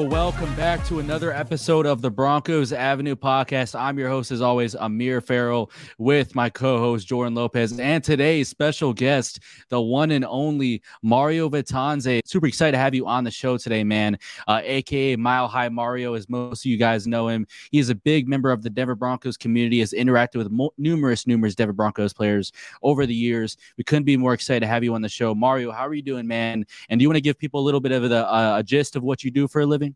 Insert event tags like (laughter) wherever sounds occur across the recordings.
welcome back to another episode of the Broncos Avenue podcast. I'm your host, as always, Amir Farrell, with my co host, Jordan Lopez, and today's special guest, the one and only Mario Vitanza. Super excited to have you on the show today, man. Uh, AKA Mile High Mario, as most of you guys know him. He is a big member of the Denver Broncos community, has interacted with mo- numerous, numerous Denver Broncos players over the years. We couldn't be more excited to have you on the show. Mario, how are you doing, man? And do you want to give people a little bit of the, uh, a gist of what you do for a living?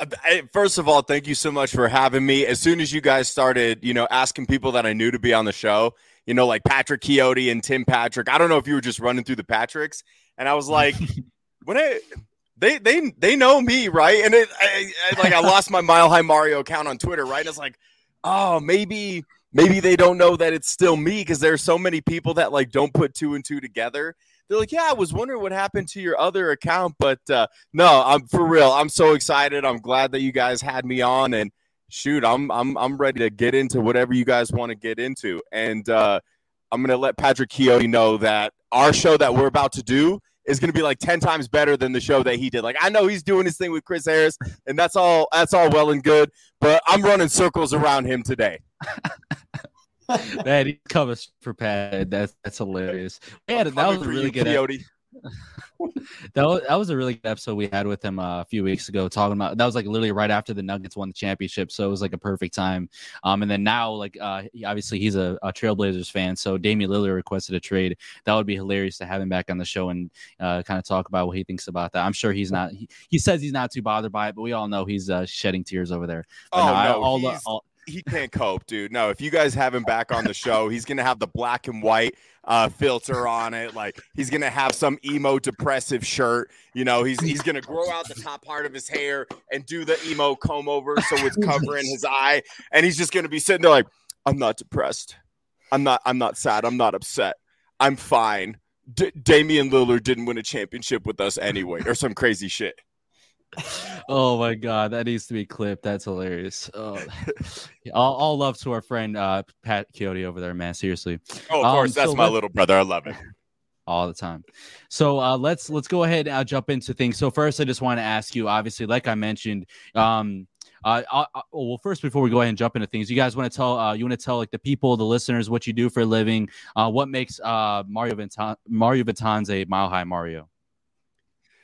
Uh, first of all, thank you so much for having me. As soon as you guys started, you know, asking people that I knew to be on the show, you know, like Patrick Keote and Tim Patrick. I don't know if you were just running through the Patricks, and I was (laughs) like, when I they they they know me, right? And it I, I, like I lost my Mile High Mario account on Twitter, right? And it's like, oh, maybe maybe they don't know that it's still me because there's so many people that like don't put two and two together they're like, yeah, I was wondering what happened to your other account, but uh, no, I'm for real. I'm so excited. I'm glad that you guys had me on, and shoot, I'm I'm I'm ready to get into whatever you guys want to get into, and uh, I'm gonna let Patrick Keote know that our show that we're about to do is going to be like 10 times better than the show that he did. Like I know he's doing his thing with Chris Harris and that's all that's all well and good, but I'm running circles around him today. (laughs) (laughs) man, he covers for Pat. That's that's hilarious. Yeah, that was a really good. Coyote. (laughs) that was that was a really good episode we had with him uh, a few weeks ago, talking about that was like literally right after the Nuggets won the championship, so it was like a perfect time. Um, and then now, like uh, obviously he's a, a Trailblazers fan, so Damian Lillard requested a trade. That would be hilarious to have him back on the show and uh, kind of talk about what he thinks about that. I'm sure he's not. He, he says he's not too bothered by it, but we all know he's uh, shedding tears over there. But oh no, I, all, all, he can't cope, dude. No, if you guys have him back on the show, he's gonna have the black and white uh, filter on it. Like he's gonna have some emo depressive shirt. You know, he's he's gonna grow out the top part of his hair and do the emo comb over so it's covering his eye, and he's just gonna be sitting there like, I'm not depressed. I'm not. I'm not sad. I'm not upset. I'm fine. D- Damian Lillard didn't win a championship with us anyway, or some crazy shit oh my god, that needs to be clipped. That's hilarious. Oh, (laughs) all, all love to our friend uh, Pat Keote over there, man. Seriously. Oh, of um, course, that's so my little brother. I love it (laughs) all the time. So uh, let's let's go ahead and uh, jump into things. So first, I just want to ask you, obviously, like I mentioned, um, uh, uh, uh well, first, before we go ahead and jump into things, you guys want to tell uh, you want to tell like the people, the listeners, what you do for a living, uh, what makes uh, Mario Vintan- Mario Vitanza Mile High Mario.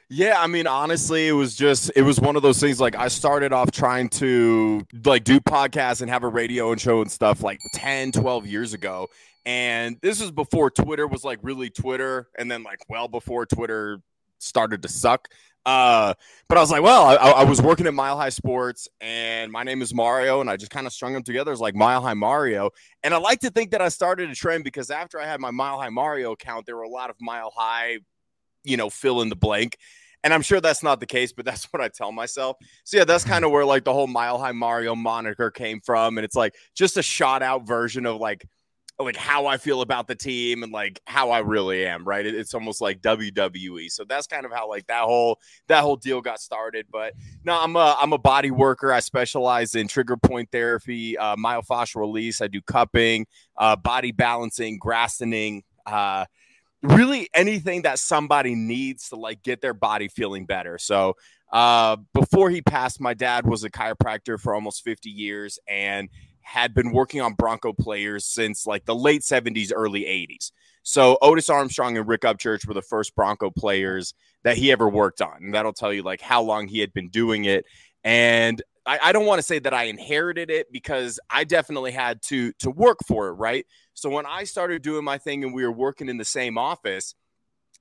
Yeah, I mean, honestly, it was just it was one of those things. Like I started off trying to like do podcasts and have a radio and show and stuff like 10, 12 years ago. And this was before Twitter was like really Twitter, and then like well before Twitter started to suck. Uh, but I was like, well, I, I, was working at Mile High Sports, and my name is Mario, and I just kind of strung them together as like Mile High Mario. And I like to think that I started a trend because after I had my Mile High Mario account, there were a lot of Mile High you know, fill in the blank. And I'm sure that's not the case, but that's (laughs) what I tell myself. So yeah, that's kind of where like the whole Mile High Mario moniker came from, and it's like just a shot out version of like like how I feel about the team and like how I really am, right? It's almost like WWE. So that's kind of how like that whole that whole deal got started. But no, I'm a I'm a body worker. I specialize in trigger point therapy, uh, myofascial release. I do cupping, uh, body balancing, grassening. Uh, really anything that somebody needs to like get their body feeling better. So uh, before he passed, my dad was a chiropractor for almost 50 years and had been working on Bronco players since like the late 70s, early 80s. So Otis Armstrong and Rick Upchurch were the first Bronco players that he ever worked on. And that'll tell you like how long he had been doing it. And I, I don't want to say that I inherited it because I definitely had to to work for it, right? So when I started doing my thing and we were working in the same office,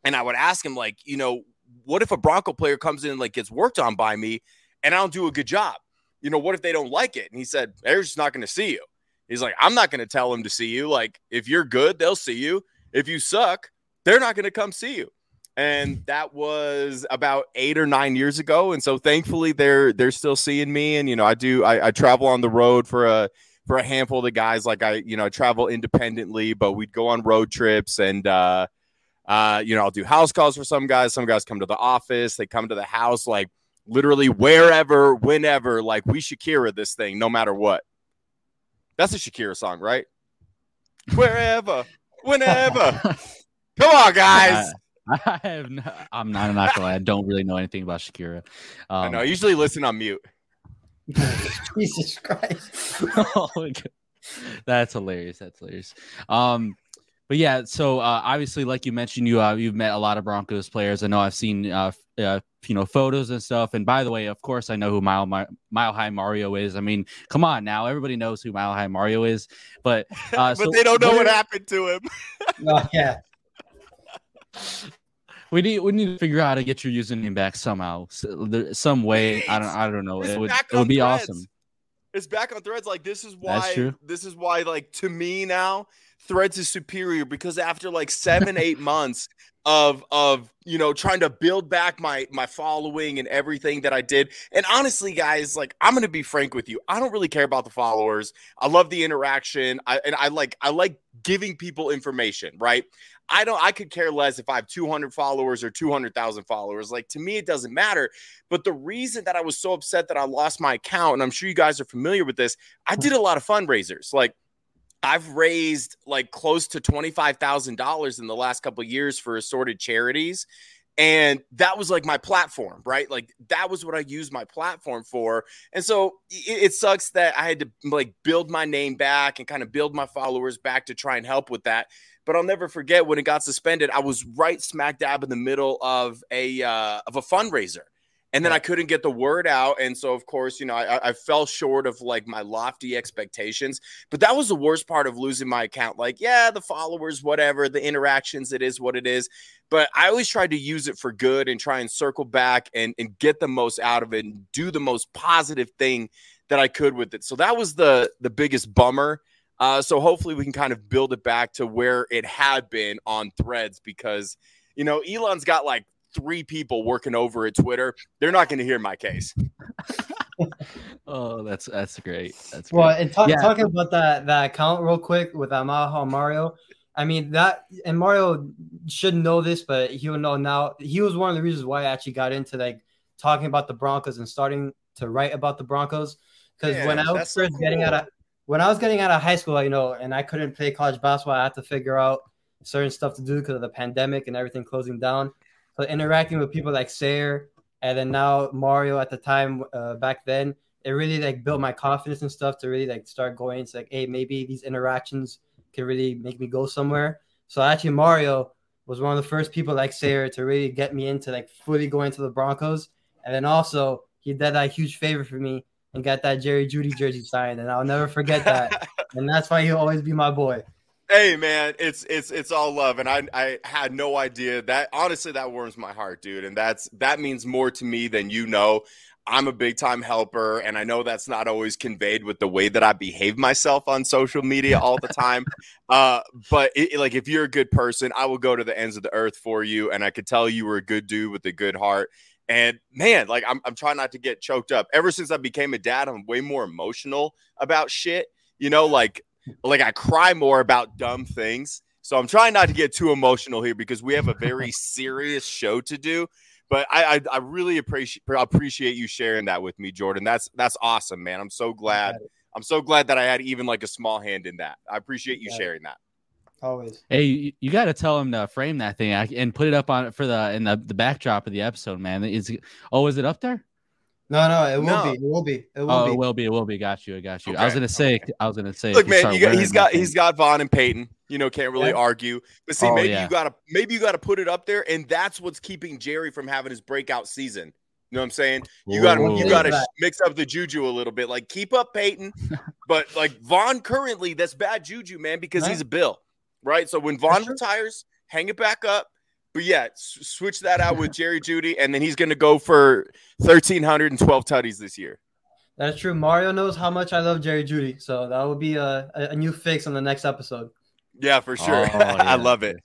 and I would ask him, like, you know, what if a Bronco player comes in and like gets worked on by me and I don't do a good job? You know, what if they don't like it? And he said, they're just not to see you. He's like, I'm not to tell them to see you. Like, if you're good, they'll see you. If you suck, they're not to come see you. And that was about eight or nine years ago. And so thankfully they're they're still seeing me. And you know, I do I, I travel on the road for a for a handful of the guys. Like I, you know, I travel independently, but we'd go on road trips and uh uh, you know, I'll do house calls for some guys. Some guys come to the office, they come to the house, like literally wherever, whenever. Like we Shakira this thing, no matter what. That's a Shakira song, right? Wherever, whenever. (laughs) Come on, guys. I have no, I'm not, I'm not gonna lie. I don't really know anything about Shakira. Um, I know. I usually listen on mute. (laughs) Jesus Christ. (laughs) oh That's hilarious. That's hilarious. Um, but yeah, so uh, obviously, like you mentioned, you uh, you've met a lot of Broncos players. I know I've seen uh, uh, you know photos and stuff. And by the way, of course, I know who Mile Mile High Mario is. I mean, come on now, everybody knows who Mile High Mario is. But (laughs) uh, but so, they don't know what, what happened to him. oh, yeah. We need we need to figure out how to get your username back somehow, some way. I don't I don't know. It would, it would be threads. awesome. It's back on threads. Like this is why this is why like to me now threads is superior because after like seven (laughs) eight months of of you know trying to build back my my following and everything that I did. And honestly, guys, like I'm gonna be frank with you, I don't really care about the followers. I love the interaction. I and I like I like giving people information, right? I don't I could care less if I have 200 followers or 200,000 followers. Like to me it doesn't matter. But the reason that I was so upset that I lost my account and I'm sure you guys are familiar with this, I did a lot of fundraisers. Like I've raised like close to $25,000 in the last couple years for assorted charities. And that was like my platform, right? Like that was what I used my platform for. And so it, it, sucks that I had to like build my name back and kind of build my followers back to try and help with that. But I'll never forget when it got suspended, I was right smack dab in the middle of a uh, of a fundraiser and then I couldn't get the word out. And so, of course, you know, I, I, fell short of like my lofty expectations. But that was the worst part of losing my account. Like, yeah, the followers, whatever, the interactions, it is what it is. But I always tried to use it for good and try and circle back and, and get the most out of it and do the most positive thing that I could with it. So that was the the biggest bummer. Uh, so hopefully we can kind of build it back to where it had been on threads because you know Elon's got like three people working over at Twitter, they're not going to hear my case. (laughs) oh, that's that's great. That's well, and talk, yeah. talking about that that account real quick with Amaha Mario. I mean that, and Mario should know this, but he will know now. He was one of the reasons why I actually got into like talking about the Broncos and starting to write about the Broncos. Because when I was first so cool. getting out of when I was getting out of high school, you know, and I couldn't play college basketball, I had to figure out certain stuff to do because of the pandemic and everything closing down. So interacting with people like Sayer and then now Mario at the time uh, back then, it really like built my confidence and stuff to really like start going. It's like, hey, maybe these interactions can really make me go somewhere. So actually, Mario was one of the first people like Sayer to really get me into like fully going to the Broncos. And then also he did that huge favor for me and got that Jerry Jeudy jersey signed, and I'll never forget that. (laughs) and that's why he'll always be my boy. Hey man, it's it's it's all love, and I I had no idea that honestly that warms my heart, dude, and that's that means more to me than you know. I'm a big time helper, and I know that's not always conveyed with the way that I behave myself on social media all the time. (laughs) uh, but it, like, if you're a good person, I will go to the ends of the earth for you, and I could tell you were a good dude with a good heart. And man, like, I'm I'm trying not to get choked up. Ever since I became a dad, I'm way more emotional about shit. You know, like like I cry more about dumb things. So I'm trying not to get too emotional here because we have a very (laughs) serious show to do. But I, I, I really appreciate appreciate you sharing that with me, Jordan. That's that's awesome, man. I'm so glad. I'm so glad that I had even like a small hand in that. I appreciate you sharing that. Always. Hey, you, you got to tell him to frame that thing and put it up on it for the in the, the backdrop of the episode, man. Is oh, is it up there? No, no, it will No. be. It will be. It will Oh, be. it will be. It will be. Got you. I got you. I was gonna say. I was gonna say. if Look, man, start you got, wearing he's that got thing- he's got Vaughn and Peyton. You know, can't really Yeah. argue. But see, Oh, maybe yeah. you gotta maybe you gotta put it up there, and that's what's keeping Jerry from having his breakout season. You know what I'm saying? You gotta Ooh. you gotta mix up the juju a little bit. Like keep up Peyton, (laughs) but like Vaughn currently, that's bad juju, man, because Right. he's a Bill, right? So when Vaughn sure. retires, hang it back up. But yeah, s- switch that out with Jerry Jeudy, and then he's gonna go for 1,312 tutties this year. That's true. Mario knows how much I love Jerry Jeudy, so that would be a, a, a new fix on the next episode. Yeah, for sure. Oh, (laughs) yeah, I love it.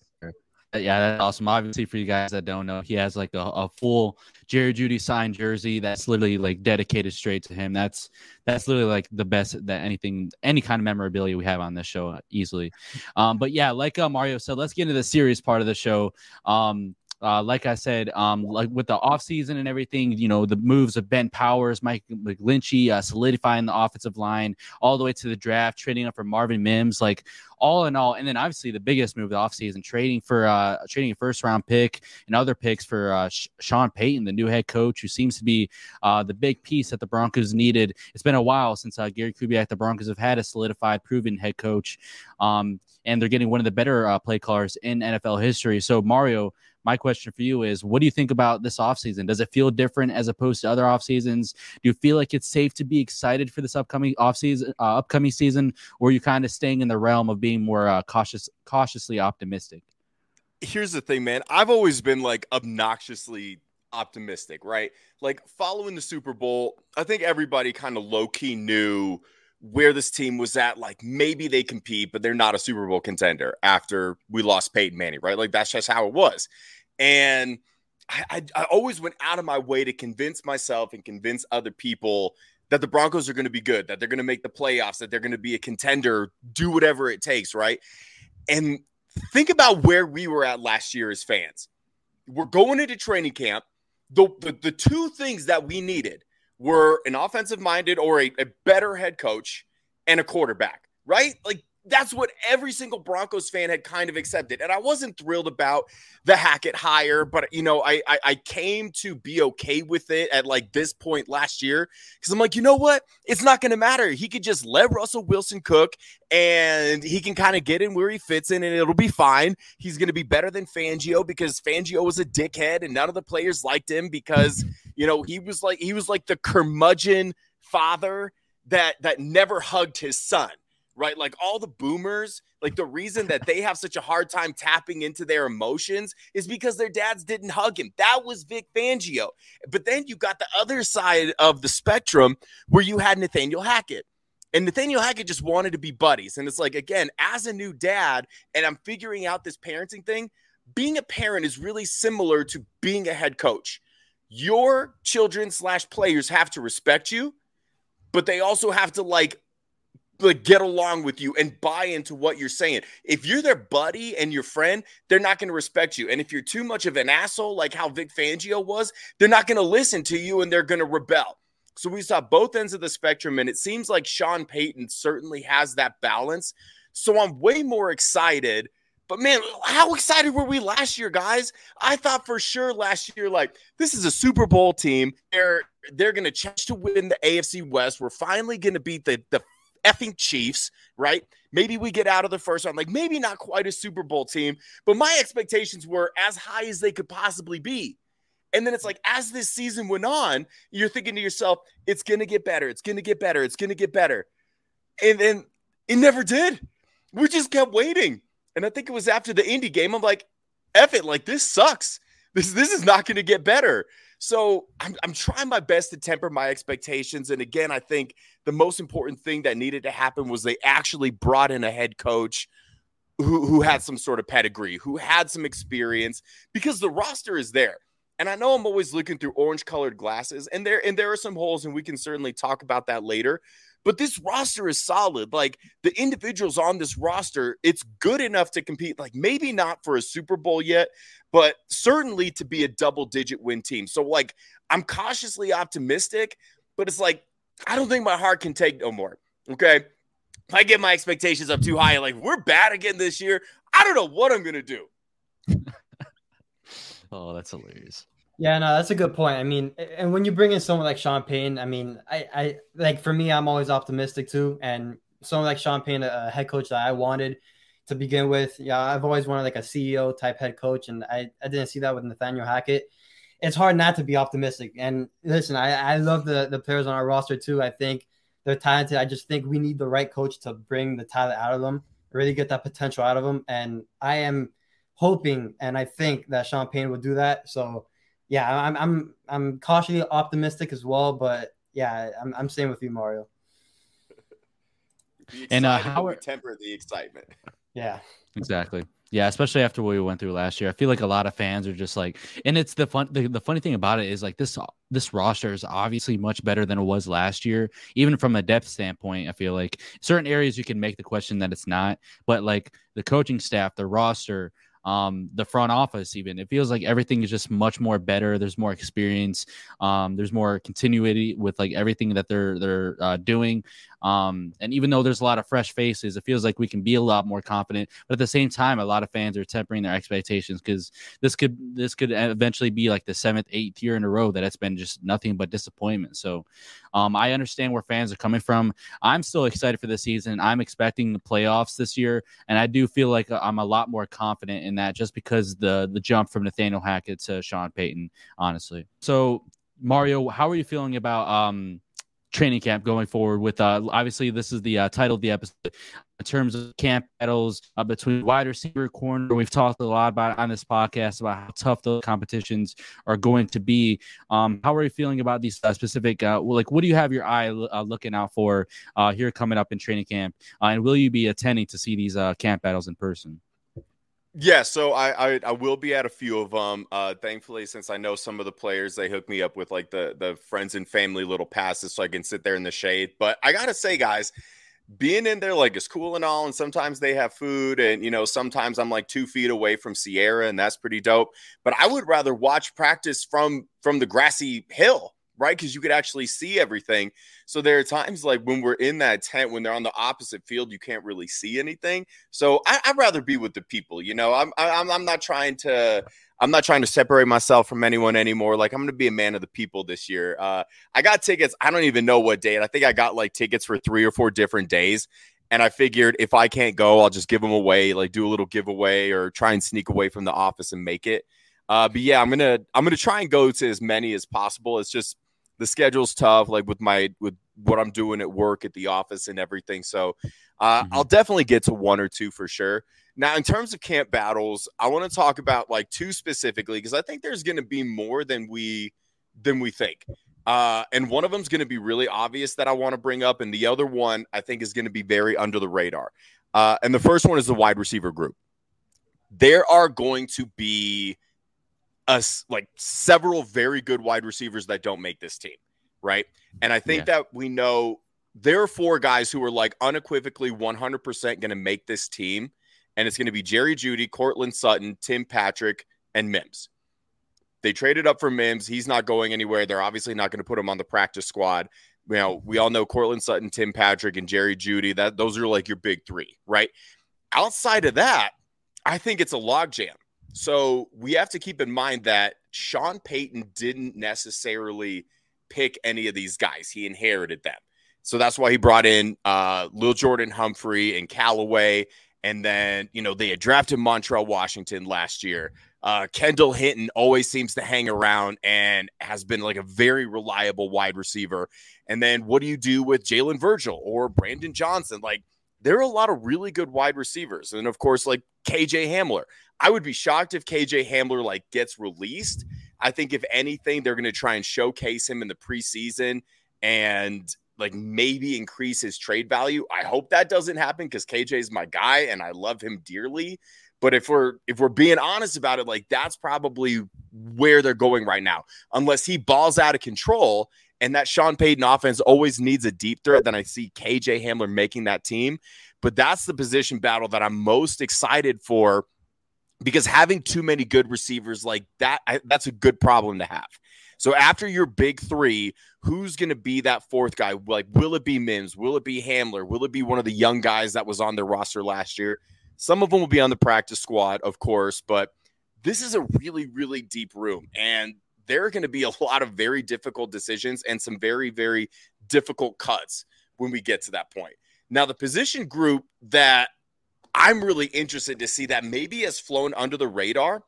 Uh, Yeah, that's awesome. Obviously, for you guys that don't know, he has like a, a full Jerry Jeudy signed jersey that's literally like dedicated straight to him. That's that's literally like the best that anything, any kind of memorabilia we have on this show uh, easily. Um, but yeah, like uh, Mario said, let's get into the serious part of the show. Um, uh, like I said, um, like with the offseason and everything, you know, the moves of Ben Powers, Mike McGlinchey, uh, solidifying the offensive line, all the way to the draft, trading up for Marvin Mims, like all in all, and then obviously the biggest move of the offseason, trading for uh trading a first round pick and other picks for uh Sh- Sean Payton, the new head coach, who seems to be uh the big piece that the Broncos needed. It's been a while since uh, Gary Kubiak, the Broncos have had a solidified, proven head coach. Um, and they're getting one of the better uh, play callers in NFL history. So Mario, my question for you is what do you think about this offseason? Does it feel different as opposed to other off seasons? Do you feel like it's safe to be excited for this upcoming offseason, uh, upcoming season, or are you kind of staying in the realm of being more uh, cautious, cautiously optimistic? here's the thing, man. I've always been like obnoxiously optimistic, right? Like following the Super Bowl, I think everybody kind of low key knew where this team was at. Like maybe they compete, but they're not a Super Bowl contender after we lost Peyton Manning, right? Like that's just how it was. And I, I, I always went out of my way to convince myself and convince other people that the Broncos are going to be good, that they're going to make the playoffs, that they're going to be a contender, do whatever it takes, right? And think about where we were at last year as fans. We're going into training camp. The, the, the two things that we needed were an offensive minded or a, a better head coach and a quarterback, right? Like that's what every single Broncos fan had kind of accepted. And I wasn't thrilled about the Hackett hire, but you know, I I, I came to be okay with it at like this point last year because I'm like, you know what? It's not going to matter. He could just let Russell Wilson cook and he can kind of get in where he fits in and it'll be fine. He's going to be better than Fangio because Fangio was a dickhead and none of the players liked him because, you know, he was like he was like the curmudgeon father that that never hugged his son. Right? Like all the boomers, like the reason that they have such a hard time tapping into their emotions is because their dads didn't hug him. That was Vic Fangio. But then you got the other side of the spectrum where you had Nathaniel Hackett. And Nathaniel Hackett just wanted to be buddies. And it's like, again, as a new dad, and I'm figuring out this parenting thing, being a parent is really similar to being a head coach. Your children slash players have to respect you, but they also have to like like get along with you and buy into what you're saying. If you're their buddy and your friend, they're not going to respect you. And if you're too much of an asshole like how Vic Fangio was, they're not going to listen to you and they're going to rebel. So we saw both ends of the spectrum, and it seems like Sean Payton certainly has that balance. So I'm way more excited. But man, how excited were we last year, guys? I thought for sure last year, like this is a Super Bowl team. They're they're gonna chance to win the AFC West. We're finally gonna beat the the effing Chiefs, right? Maybe we get out of the first round. Like maybe not quite a Super Bowl team, but my expectations were as high as they could possibly be. And then it's like, as this season went on, you're thinking to yourself, it's going to get better. It's going to get better. It's going to get better. And then it never did. We just kept waiting. And I think it was after the Indy game, I'm like, F it, like this sucks. This, this is not going to get better. So I'm, I'm trying my best to temper my expectations. And again, I think the most important thing that needed to happen was they actually brought in a head coach who, who had some sort of pedigree, who had some experience, because the roster is there. And I know I'm always looking through orange colored glasses, and there and there are some holes, and we can certainly talk about that later. But this roster is solid. Like the individuals on this roster, it's good enough to compete. Like maybe not for a Super Bowl yet, but certainly to be a double digit win team. So like I'm cautiously optimistic, but it's like I don't think my heart can take no more. Okay. If I get my expectations up too high, like we're bad again this year, I don't know what I'm gonna do. (laughs) Oh, that's hilarious. Yeah, no, that's a good point. I mean, and when you bring in someone like Sean Payton, I mean, I, I like for me, I'm always optimistic too. And someone like Sean Payton, a head coach that I wanted to begin with, yeah, I've always wanted like a CEO type head coach, and I, I didn't see that with Nathaniel Hackett. It's hard not to be optimistic. And listen, I, I love the the players on our roster too. I think they're talented. I just think we need the right coach to bring the talent out of them, really get that potential out of them. And I am hoping and I think that Sean Payton will do that. So yeah, I'm I'm I'm cautiously optimistic as well, but yeah, I'm I'm staying with you, Mario. and uh, how we temper the excitement? Yeah, exactly. Yeah, especially after what we went through last year. I feel like a lot of fans are just like, and it's the fun. The, the funny thing about it is like this this roster is obviously much better than it was last year, even from a depth standpoint. I feel like certain areas you can make the question that it's not, but like the coaching staff, the roster, um, the front office even it feels like everything is just much more better there's more experience um, there's more continuity with like everything that they're they're uh, doing um, and even though there's a lot of fresh faces, it feels like we can be a lot more confident. But at the same time, a lot of fans are tempering their expectations because this could this could eventually be like the seventh, eighth year in a row that it's been just nothing but disappointment. So um, I understand where fans are coming from. I'm still excited for the season. I'm expecting the playoffs this year, and I do feel like I'm a lot more confident in that just because the the jump from Nathaniel Hackett to Sean Payton, honestly. So Mario, how are you feeling about um training camp going forward with uh obviously this is the uh, title of the episode. In terms of camp battles uh, between wide receiver corner we've talked a lot about on this podcast about how tough those competitions are going to be. Um how are you feeling about these uh, specific uh like what do you have your eye uh, looking out for here coming up in training camp? And will you be attending to see these camp battles in person yeah, so I, I, I will be at a few of them. Uh, thankfully, since I know some of the players, they hook me up with like the the friends and family little passes, so I can sit there in the shade. But I gotta say, guys, being in there like is cool and all, and sometimes they have food, and you know sometimes I'm like two feet away from Sierra, and that's pretty dope. But I would rather watch practice from from the grassy hill right? Because you could actually see everything. So there are times like when we're in that tent, when they're on the opposite field, you can't really see anything. So I, would rather be with the people. You know, I'm I'm I'm not trying to. I'm not trying to separate myself from anyone anymore. Like I'm going to be a man of the people this year. Uh, I got tickets. I don't even know what date. I think I got like tickets for three or four different days. And I figured if I can't go, I'll just give them away, like do a little giveaway or try and sneak away from the office and make it. Uh, but yeah, I'm gonna I'm gonna try and go to as many as possible. It's just the schedule's tough, like with my with what I'm doing at work, at the office, and everything. So uh, mm-hmm. I'll definitely get to one or two for sure. Now, in terms of camp battles, I want to talk about like two specifically because I think there's going to be more than we than we think. Uh, and one of them is going to be really obvious that I want to bring up, and the other one I think is going to be very under the radar. Uh, and the first one is the wide receiver group. There are going to be us like several very good wide receivers that don't make this team, right? And I think yeah. that we know there are four guys who are like unequivocally 100% going to make this team. And it's going to be Jerry Jeudy, Courtland Sutton, Tim Patrick, and Mims. They traded up for Mims. He's not going anywhere. They're obviously not going to put him on the practice squad. You know, we all know Courtland Sutton, Tim Patrick, and Jerry Jeudy. That those are like your big three, right? Outside of that, I think it's a logjam. So we have to keep in mind that Sean Payton didn't necessarily pick any of these guys. He inherited them. So that's why he brought in uh, Lil'Jordan Humphrey and Callaway. And then, you know, they had drafted Montrell Washington last year. Uh, Kendall Hinton always seems to hang around and has been like a very reliable wide receiver. And then what do you do with Jalen Virgil or Brandon Johnson? Like, there are a lot of really good wide receivers. And of course, like KJ Hamler. I would be shocked if KJ Hamler like gets released. I think if anything, they're going to try and showcase him in the preseason and like maybe increase his trade value. I hope that doesn't happen because KJ is my guy and I love him dearly. But if we're if we're being honest about it, like that's probably where they're going right now. Unless he balls out of control and that Sean Payton offense always needs a deep threat, then I see KJ Hamler making that team. But that's the position battle that I'm most excited for because having too many good receivers like that, I, that's a good problem to have. So after your big three, who's going to be that fourth guy? Like, will it be Mims? Will it be Hamler? Will it be one of the young guys that was on their roster last year? Some of them will be on the practice squad, of course, but this is a really, really deep room. And there are going to be a (laughs) lot of very difficult decisions and some very, very difficult cuts when we get to that point. Now, the position group that I'm really interested to see that maybe has flown under the radar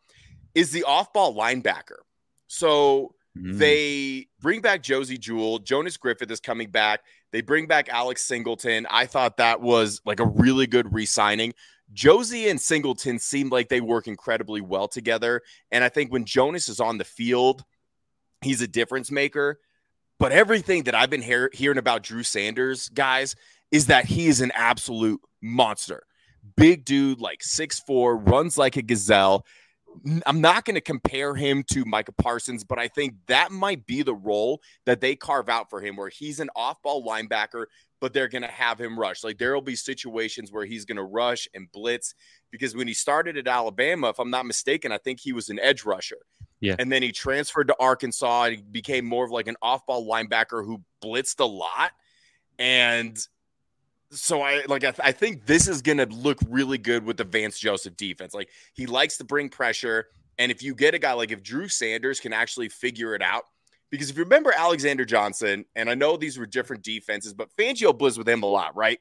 is the off ball linebacker. So mm. they bring back Josey Jewell. Jonas Griffith is coming back. They bring back Alex Singleton. I thought that was like a really good re signing. Josey and Singleton seem like they work incredibly well together. And I think when Jonas is on the field, he's a difference maker. But everything that I've been hear- hearing about Drew Sanders, guys, is that he is an absolute monster. Big dude, like six four, runs like a gazelle. I'm not going to compare him to Micah Parsons, but I think that might be the role that they carve out for him, where he's an off ball linebacker, but they're going to have him rush. Like there will be situations where he's going to rush and blitz because when he started at Alabama, if I'm not mistaken, I think he was an edge rusher. Yeah. And then he transferred to Arkansas. And he became more of like an off ball linebacker who blitzed a lot. And so I like I, th- I think this is going to look really good with the Vance Joseph defense. Like he likes to bring pressure, and if you get a guy like if Drew Sanders can actually figure it out, because if you remember Alexander Johnson, and I know these were different defenses, but Fangio blitzed with him a lot, right?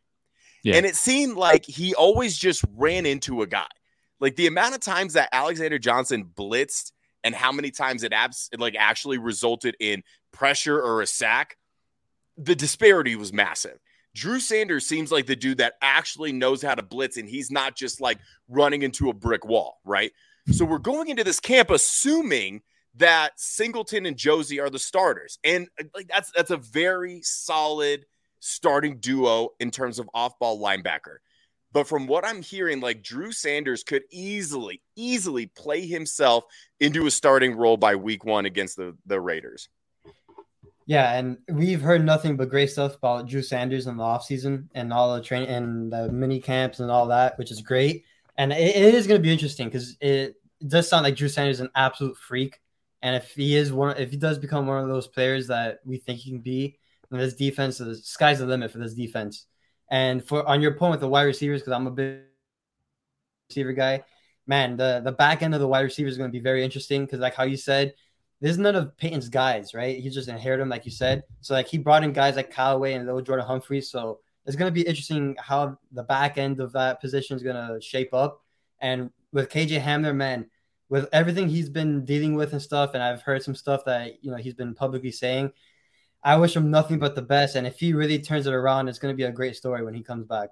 Yeah. And it seemed like he always just ran into a guy. Like the amount of times that Alexander Johnson blitzed and how many times it abs- like actually resulted in pressure or a sack, the disparity was massive. Drew Sanders seems like the dude that actually knows how to blitz and he's not just like running into a brick wall, right? So we're going into this camp assuming that Singleton and Josey are the starters. And uh, like that's that's a very solid starting duo in terms of off-ball linebacker. But from what I'm hearing, like Drew Sanders could easily, easily play himself into a starting role by week one against the, the Raiders. Yeah, and we've heard nothing but great stuff about Drew Sanders in the offseason and all the training and the mini camps and all that, which is great. And it, it is going to be interesting because it, it, does sound like Drew Sanders is an absolute freak. And if he is one, if he does become one of those players that we think he can be, then this defense, the sky's the limit for this defense. And for on your point with the wide receivers, because I'm a big receiver guy, man, the the back end of the wide receiver is going to be very interesting because, like how you said, this is none of Peyton's guys, right? He just inherited them, like you said. So like he brought in guys like Callaway and little Jordan Humphreys. So it's going to be interesting how the back end of that position is going to shape up. And with KJ Hamler, man, with everything he's been dealing with and stuff, and I've heard some stuff that you know he's been publicly saying. I wish him nothing but the best. And if he really turns it around, it's going to be a great story when he comes back.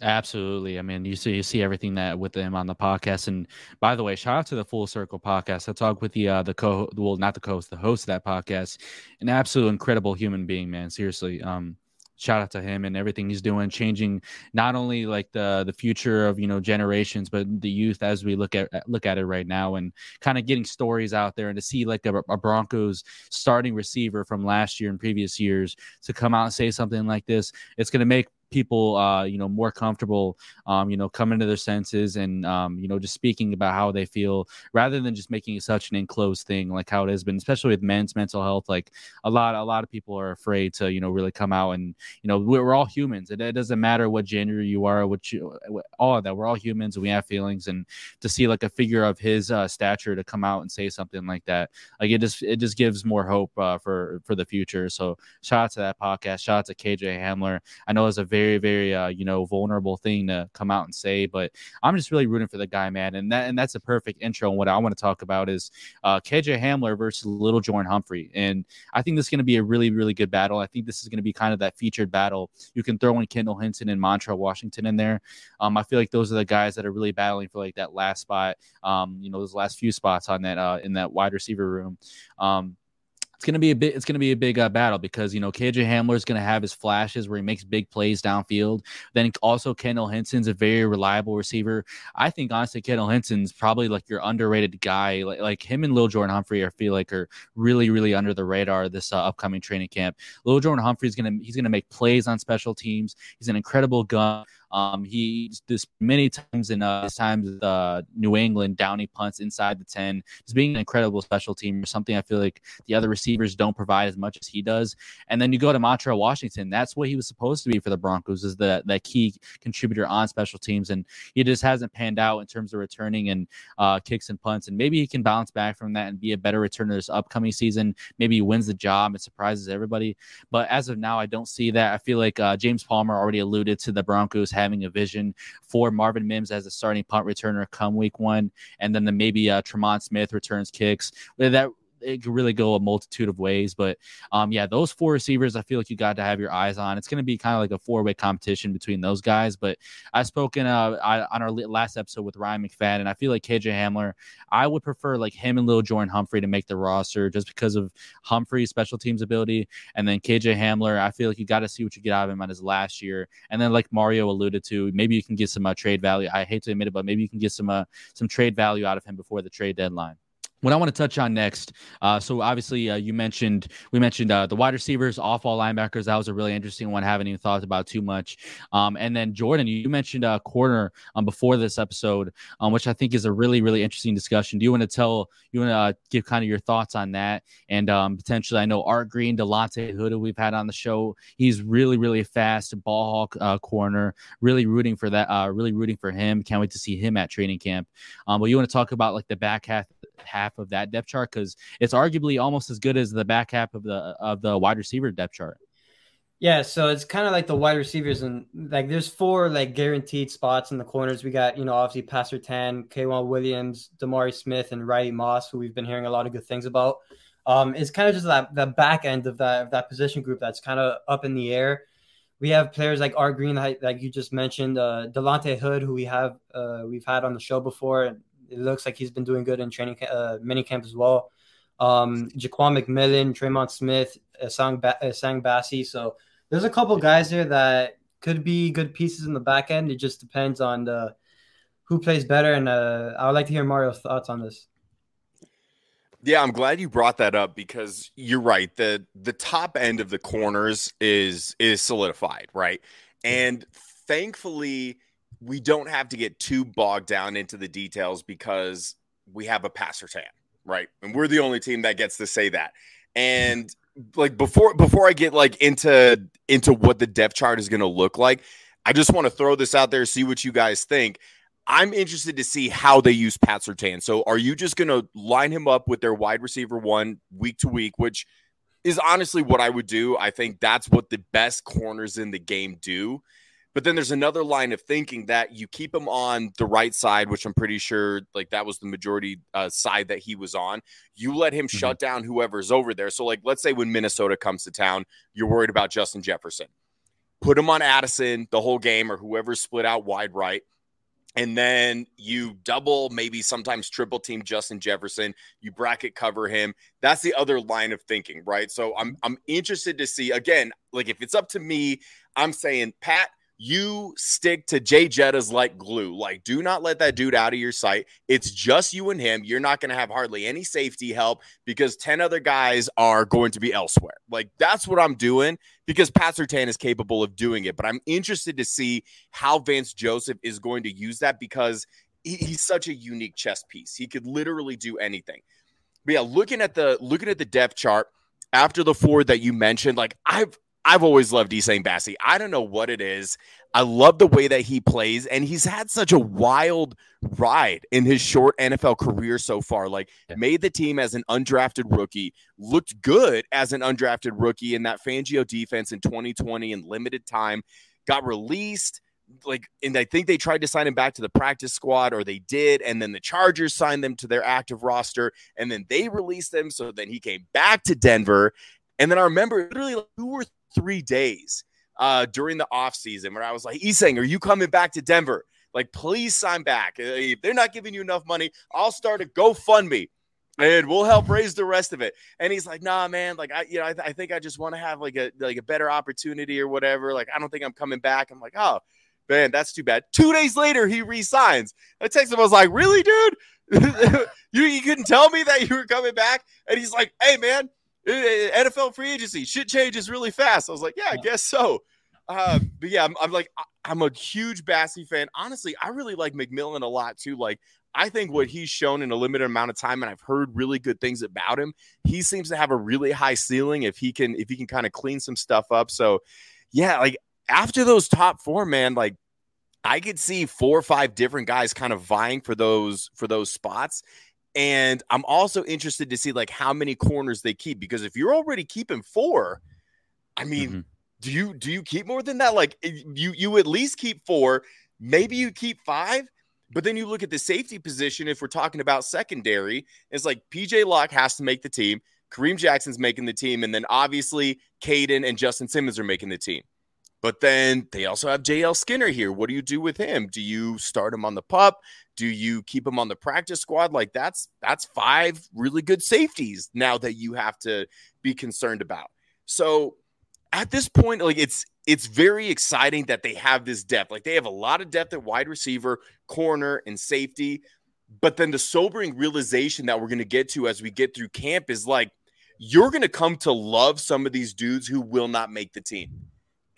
Absolutely. I mean, you see you see everything that with them on the podcast. And by the way, shout out to the Full Circle podcast. I talked with the uh the co well, not the co-host, the host of that podcast. An absolute incredible human being, man. Seriously. Um shout out to him and everything he's doing changing not only like the the future of you know generations but the youth as we look at look at it right now and kind of getting stories out there and to see like a, a broncos starting receiver from last year and previous years to come out and say something like this. It's going to make people uh, you know more comfortable um, you know coming to their senses and um, you know just speaking about how they feel rather than just making it such an enclosed thing like how it has been especially with men's mental health. Like a lot a lot of people are afraid to you know really come out and you know we're, we're all humans. It, it, doesn't matter what gender you are what you all of that. We're all humans and we have feelings and to see like a figure of his uh, stature to come out and say something like that like it just it just gives more hope uh, for for the future. So shout out to that podcast. Shout out to kj hamler. I know it's a very very, very, uh, you know, vulnerable thing to come out and say. But I'm just really rooting for the guy, man. And that and that's a perfect intro. And what I want to talk about is uh, KJ Hamler versus Little Jordan Humphrey. And I think this is going to be a really, really good battle. I think this is going to be kind of that featured battle. You can throw in Kendall Hinton and Montrell Washington in there. Um, I feel like those are the guys that are really battling for like that last spot. Um, you know, those last few spots on that uh, in that wide receiver room. Um, it's gonna be a bit. It's gonna be a big uh, battle because you know KJ Hamler is gonna have his flashes where he makes big plays downfield. Then also Kendall Hinton's a very reliable receiver. I think honestly Kendall Hinton's probably like your underrated guy. Like, like him and Lil Jordan Humphrey, I feel like are really really under the radar this uh, upcoming training camp. Lil Jordan Humphrey's gonna he's gonna make plays on special teams. He's an incredible gun. Um, he this many times in uh, his times uh, New England downing punts inside the ten, just being an incredible special team or something. I feel like the other receivers don't provide as much as he does. And then you go to Montrell Washington. That's what he was supposed to be for the Broncos is the that key contributor on special teams, and he just hasn't panned out in terms of returning and uh, kicks and punts. And maybe he can bounce back from that and be a better returner this upcoming season. Maybe he wins the job and surprises everybody. But as of now, I don't see that. I feel like uh, James Palmer already alluded to the Broncos having a vision for Marvin Mims as a starting punt returner come week one, and then the maybe uh, Tremon Smith returns kicks. That it could really go a multitude of ways. But um, yeah, those four receivers, I feel like you got to have your eyes on. It's going to be kind of like a four way competition between those guys. But I've spoken uh, on our last episode with Ryan McFadden. And I feel like KJ Hamler, I would prefer like him and Lil Jordan Humphrey to make the roster just because of Humphrey's special teams ability. And then KJ Hamler, I feel like you got to see what you get out of him on his last year. And then, like Mario alluded to, maybe you can get some uh, trade value. I hate to admit it, but maybe you can get some uh, some trade value out of him before the trade deadline what I want to touch on next. Uh, so obviously, uh, you mentioned we mentioned uh, the wide receivers, off all linebackers. That was a really interesting one. I Haven't even thought about too much. Um, and then Jordan, you mentioned a corner um, before this episode, um, which I think is a really really interesting discussion. Do you want to tell you want to uh, give kind of your thoughts on that and um, potentially? I know Art Green, Delonte Hood, we've had on the show. He's really really fast ball hawk uh, corner. Really rooting for that. Uh, really rooting for him. Can't wait to see him at training camp. Um, but you want to talk about like the back half half of that depth chart because it's arguably almost as good as the back half of the of the wide receiver depth chart. Yeah, so it's kind of like the wide receivers, and like there's four like guaranteed spots in the corners. We got you know obviously Pat Surtain, K'Waun Williams, Damari Smith, and Riley Moss, who we've been hearing a lot of good things about. Um, it's kind of just that the back end of that of that position group that's kind of up in the air. We have players like Art Green, like, like you just mentioned, uh, Delonte Hood, who we have uh, we've had on the show before, and it looks like he's been doing good in training uh, mini camp as well. Um, Ja'Quan McMillian, Tremon Smith, Sang ba- Bassey. So there's a couple guys there that could be good pieces in the back end. It just depends on the who plays better. And uh, I would like to hear Mario's thoughts on this. Yeah, I'm glad you brought that up because you're right. The the top end of the corners is is solidified, right? And thankfully, we don't have to get too bogged down into the details because we have a Pat Surtain, right? And we're the only team that gets to say that. And like before before I get like into into what the depth chart is going to look like, I just want to throw this out there, see what you guys think. I'm interested to see how they use Pat Surtain. So, are you just going to line him up with their wide receiver one week to week, which is honestly what I would do? I think that's what the best corners in the game do. But then there's another line of thinking that you keep him on the right side, which I'm pretty sure like that was the majority uh, side that he was on. You let him mm-hmm. shut down whoever's over there. So like let's say when Minnesota comes to town, you're worried about Justin Jefferson. Put him on Addison the whole game or whoever's split out wide right. And then you double, maybe sometimes triple team Justin Jefferson. You bracket cover him. That's the other line of thinking, right? So I'm I'm interested to see again, like if it's up to me, I'm saying Pat, you stick to Jay Jetta's like glue. Like, do not let that dude out of your sight. It's just you and him. You're not going to have hardly any safety help because 10 other guys are going to be elsewhere. Like, that's what I'm doing because Pat Surtain is capable of doing it. But I'm interested to see how Vance Joseph is going to use that because he, he's such a unique chess piece. He could literally do anything. But yeah, looking at the looking at the depth chart after the four that you mentioned, like I've I've always loved Essang Bassey. I don't know what it is. I love the way that he plays, and he's had such a wild ride in his short NFL career so far. Like, yeah. made the team as an undrafted rookie, looked good as an undrafted rookie in that Fangio defense in 2020 in limited time, got released. Like, and I think they tried to sign him back to the practice squad, or they did. And then the Chargers signed them to their active roster, and then they released them. So then he came back to Denver. And then I remember literally like two or three days uh, during the offseason where I was like, Essang, are you coming back to Denver? Like, please sign back. Uh, if they're not giving you enough money, I'll start a GoFundMe and we'll help raise the rest of it. And he's like, nah, man, like I, you know, I, th- I think I just want to have like a like a better opportunity or whatever. Like, I don't think I'm coming back. I'm like, oh man, that's too bad. Two days later, he resigns. I text him, I was like, really, dude? (laughs) you, you couldn't tell me that you were coming back? And he's like, hey man, NFL free agency shit changes really fast. I was like, yeah, I guess so. Uh, but yeah, I'm, I'm like I'm a huge Bassey fan. Honestly, I really like McMillian a lot too. Like I think what he's shown in a limited amount of time, and I've heard really good things about him. He seems to have a really high ceiling if he can if he can kind of clean some stuff up. So yeah, like after those top four, man, like I could see four or five different guys kind of vying for those for those spots. And I'm also interested to see like how many corners they keep because if you're already keeping four, I mean, mm-hmm. do you do you keep more than that? Like you you at least keep four, maybe you keep five, but then you look at the safety position. If we're talking about secondary, it's like PJ Locke has to make the team, Kareem Jackson's making the team, and then obviously Caden and Justin Simmons are making the team. But then they also have JL Skinner here. What do you do with him? Do you start him on the pup? Do you keep him on the practice squad? Like that's that's five really good safeties now that you have to be concerned about. So at this point, like it's it's very exciting that they have this depth. Like they have a lot of depth at wide receiver, corner, and safety. But then the sobering realization that we're going to get to as we get through camp is like you're going to come to love some of these dudes who will not make the team.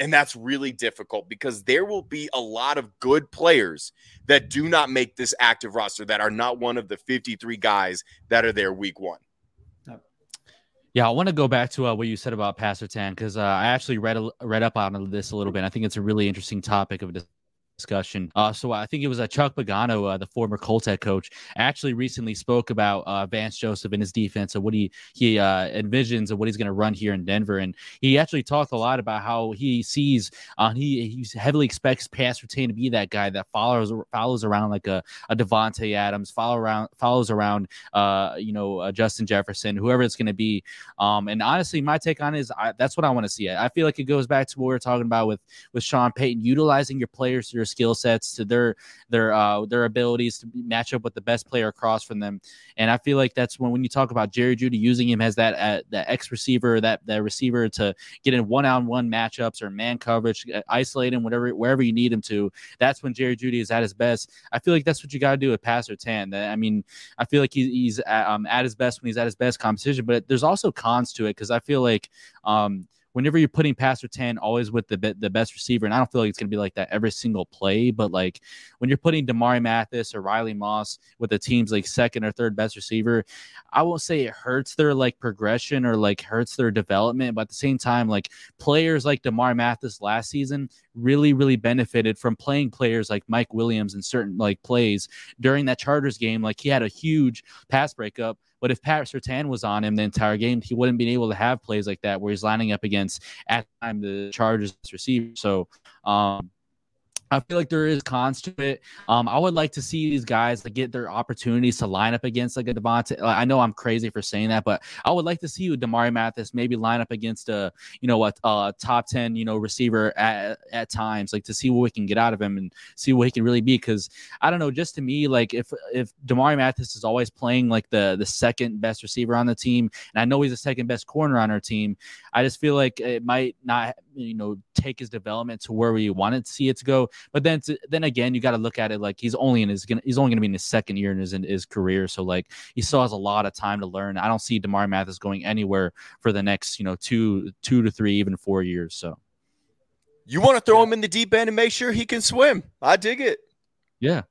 And that's really difficult because there will be a lot of good players that do not make this active roster that are not one of the 53 guys that are there week one. Yeah, I want to go back to uh, what you said about Pat Surtain because uh, I actually read read up on this a little bit. I think it's a really interesting topic of discussion. Uh, so I think it was uh, Chuck Pagano, uh, the former Colts head coach, actually recently spoke about uh, Vance Joseph and his defense and what he he uh, envisions and what he's going to run here in Denver. And he actually talked a lot about how he sees uh, he he heavily expects Pat Surtain to be that guy that follows follows around like a, a Davante Adams, follow around follows around uh, you know Justin Jefferson, whoever it's going to be. Um, and honestly, my take on it is I, that's what I want to see. I feel like it goes back to what we are talking about with with Sean Payton, utilizing your players to their skill sets, to their their uh, their abilities to match up with the best player across from them. And I feel like that's when when you talk about Jerry Jeudy using him as that uh, that X receiver, that that receiver to get in one on one matchups or man coverage, uh, isolate him whatever wherever you need him to. That's when Jerry Jeudy is at his best. I feel like that's what you got to do with Pat Surtain. I mean, I feel like he, he's at, um, at his best when he's at his best competition, but there's also cons to it because I feel like um, whenever you're putting Pat Surtain always with the the best receiver, and I don't feel like it's gonna be like that every single play, but like when you're putting Damarri Mathis or Riley Moss with the team's like second or third best receiver, I won't say it hurts their like progression or like hurts their development, but at the same time, like players like Damarri Mathis last season really, really benefited from playing players like Mike Williams in certain like plays during that Chargers game. Like he had a huge pass breakup but if Pat Surtain was on him the entire game, he wouldn't be able to have plays like that where he's lining up against at the time the Chargers receiver. So um, I feel like there is cons to it. Um, I would like to see these guys like, get their opportunities to line up against like a Davante. I know I'm crazy for saying that, but I would like to see Damarri Mathis maybe line up against a you know a, a top ten you know receiver at, at times, like to see what we can get out of him and see what he can really be. Because I don't know, just to me, like if if Damarri Mathis is always playing like the the second best receiver on the team, and I know he's the second best corner on our team, I just feel like it might not you know take his development to where we wanted to see it to go. But then then again, you got to look at it like he's only in his gonna he's only gonna be in his second year in his in his career, so like he still has a lot of time to learn. I don't see Damarri Mathis going anywhere for the next you know two two to three even four years. So you want to throw him in the deep end and make sure he can swim. I dig it. Yeah,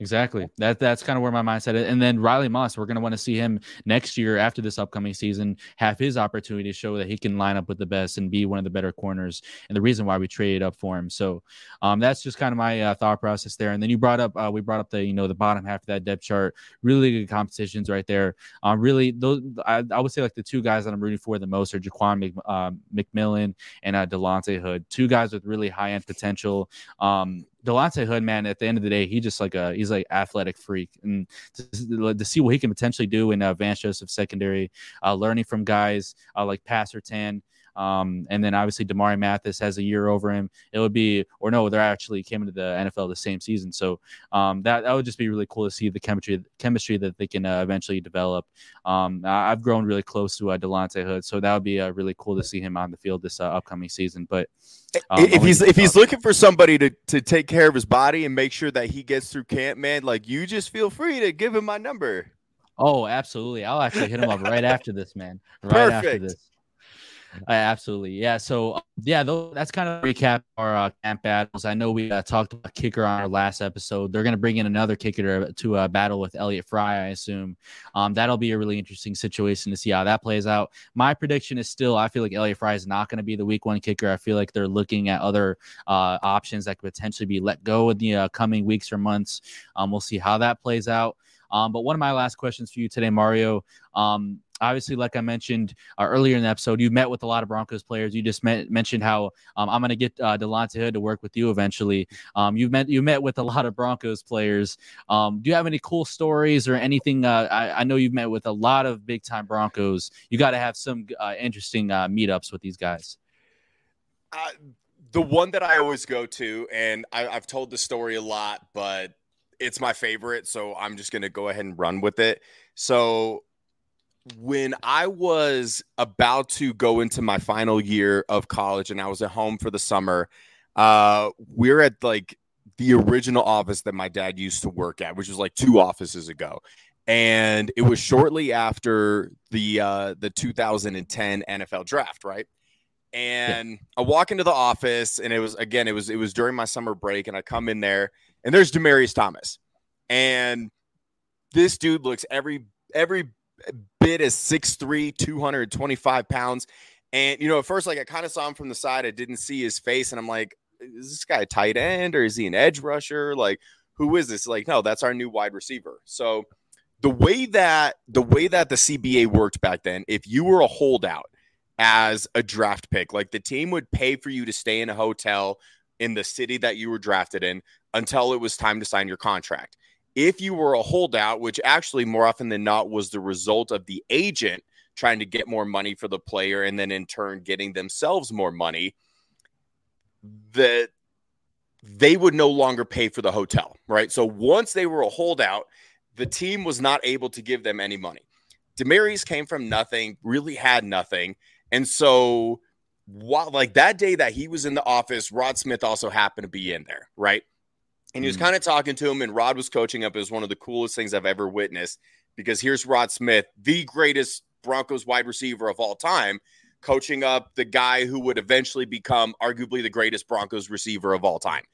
Exactly. That that's kind of where my mindset is. And then Riley Moss, we're going to want to see him next year after this upcoming season have his opportunity to show that he can line up with the best and be one of the better corners. And the reason why we traded up for him. So um, that's just kind of my uh, thought process there. And then you brought up uh, we brought up the you know the bottom half of that depth chart. Really good competitions right there. Um, really those I, I would say like the two guys that I'm rooting for the most are Ja'Quan Mc, uh, McMillian and uh, Delonte Hood. Two guys with really high end potential. Um, Delonte Hood, man, at the end of the day, he just like a he's like athletic freak, and to, to see what he can potentially do in uh, Vance Joseph secondary, uh, learning from guys uh, like Pat Surtain, um, and then obviously Damarri Mathis has a year over him. It would be, or no, they're actually came into the NFL the same season. So um, that that would just be really cool to see the chemistry chemistry that they can uh, eventually develop. Um, I've grown really close to uh, Delonte Hood, so that would be uh, really cool to see him on the field this uh, upcoming season. But um, if he's if he's looking for somebody to to take care of his body and make sure that he gets through camp, man, like you just feel free to give him my number. Oh, absolutely. I'll actually hit him up right after this, man. Right Perfect. after this. Uh, absolutely, yeah. So uh, yeah, though that's kind of recap our uh, camp battles. I know we uh, talked about kicker on our last episode. They're going to bring in another kicker to uh, battle with Elliott Fry, I assume. Um, that'll be a really interesting situation to see how that plays out. My prediction is still, I feel like Elliott Fry is not going to be the week one kicker. I feel like they're looking at other uh, options that could potentially be let go in the uh, coming weeks or months. Um, we'll see how that plays out. Um, but one of my last questions for you today, Mario. Um, obviously, like I mentioned uh, earlier in the episode, you met with a lot of Broncos players. You just met, mentioned how um, I'm going to get uh, Delonte Hood to work with you eventually. Um, you met you met with a lot of Broncos players. Um, do you have any cool stories or anything? Uh, I, I, know you've met with a lot of big time Broncos. You got to have some uh, interesting uh, meetups with these guys. The one that I always go to, and I, I've told the story a lot, but it's my favorite, so I'm just going to go ahead and run with it. So when I was about to go into my final year of college and I was at home for the summer, uh, we're at like the original office that my dad used to work at, which was like two offices ago. And it was shortly after the uh, the 2010 NFL draft, right? And yeah. I walk into the office, and it was again, it was it was during my summer break, and I come in there, and there's Demaryius Thomas, and this dude looks every every bit as 6'3, 225 pounds. And you know, at first, like I kind of saw him from the side, I didn't see his face, and I'm like, is this guy a tight end or is he an edge rusher? Like, who is this? Like, no, that's our new wide receiver. So the way that the way that the CBA worked back then, if you were a holdout as a draft pick, like the team would pay for you to stay in a hotel in the city that you were drafted in until it was time to sign your contract. If you were a holdout, which actually more often than not was the result of the agent trying to get more money for the player and then in turn getting themselves more money, that they would no longer pay for the hotel, right? So once they were a holdout, the team was not able to give them any money. Demaryius came from nothing, really had nothing. And so while like that day that he was in the office, Rod Smith also happened to be in there, right? And he was mm. kind of talking to him, and Rod was coaching up. It was one of the coolest things I've ever witnessed because here's Rod Smith, the greatest Broncos wide receiver of all time, coaching up the guy who would eventually become arguably the greatest Broncos receiver of all time.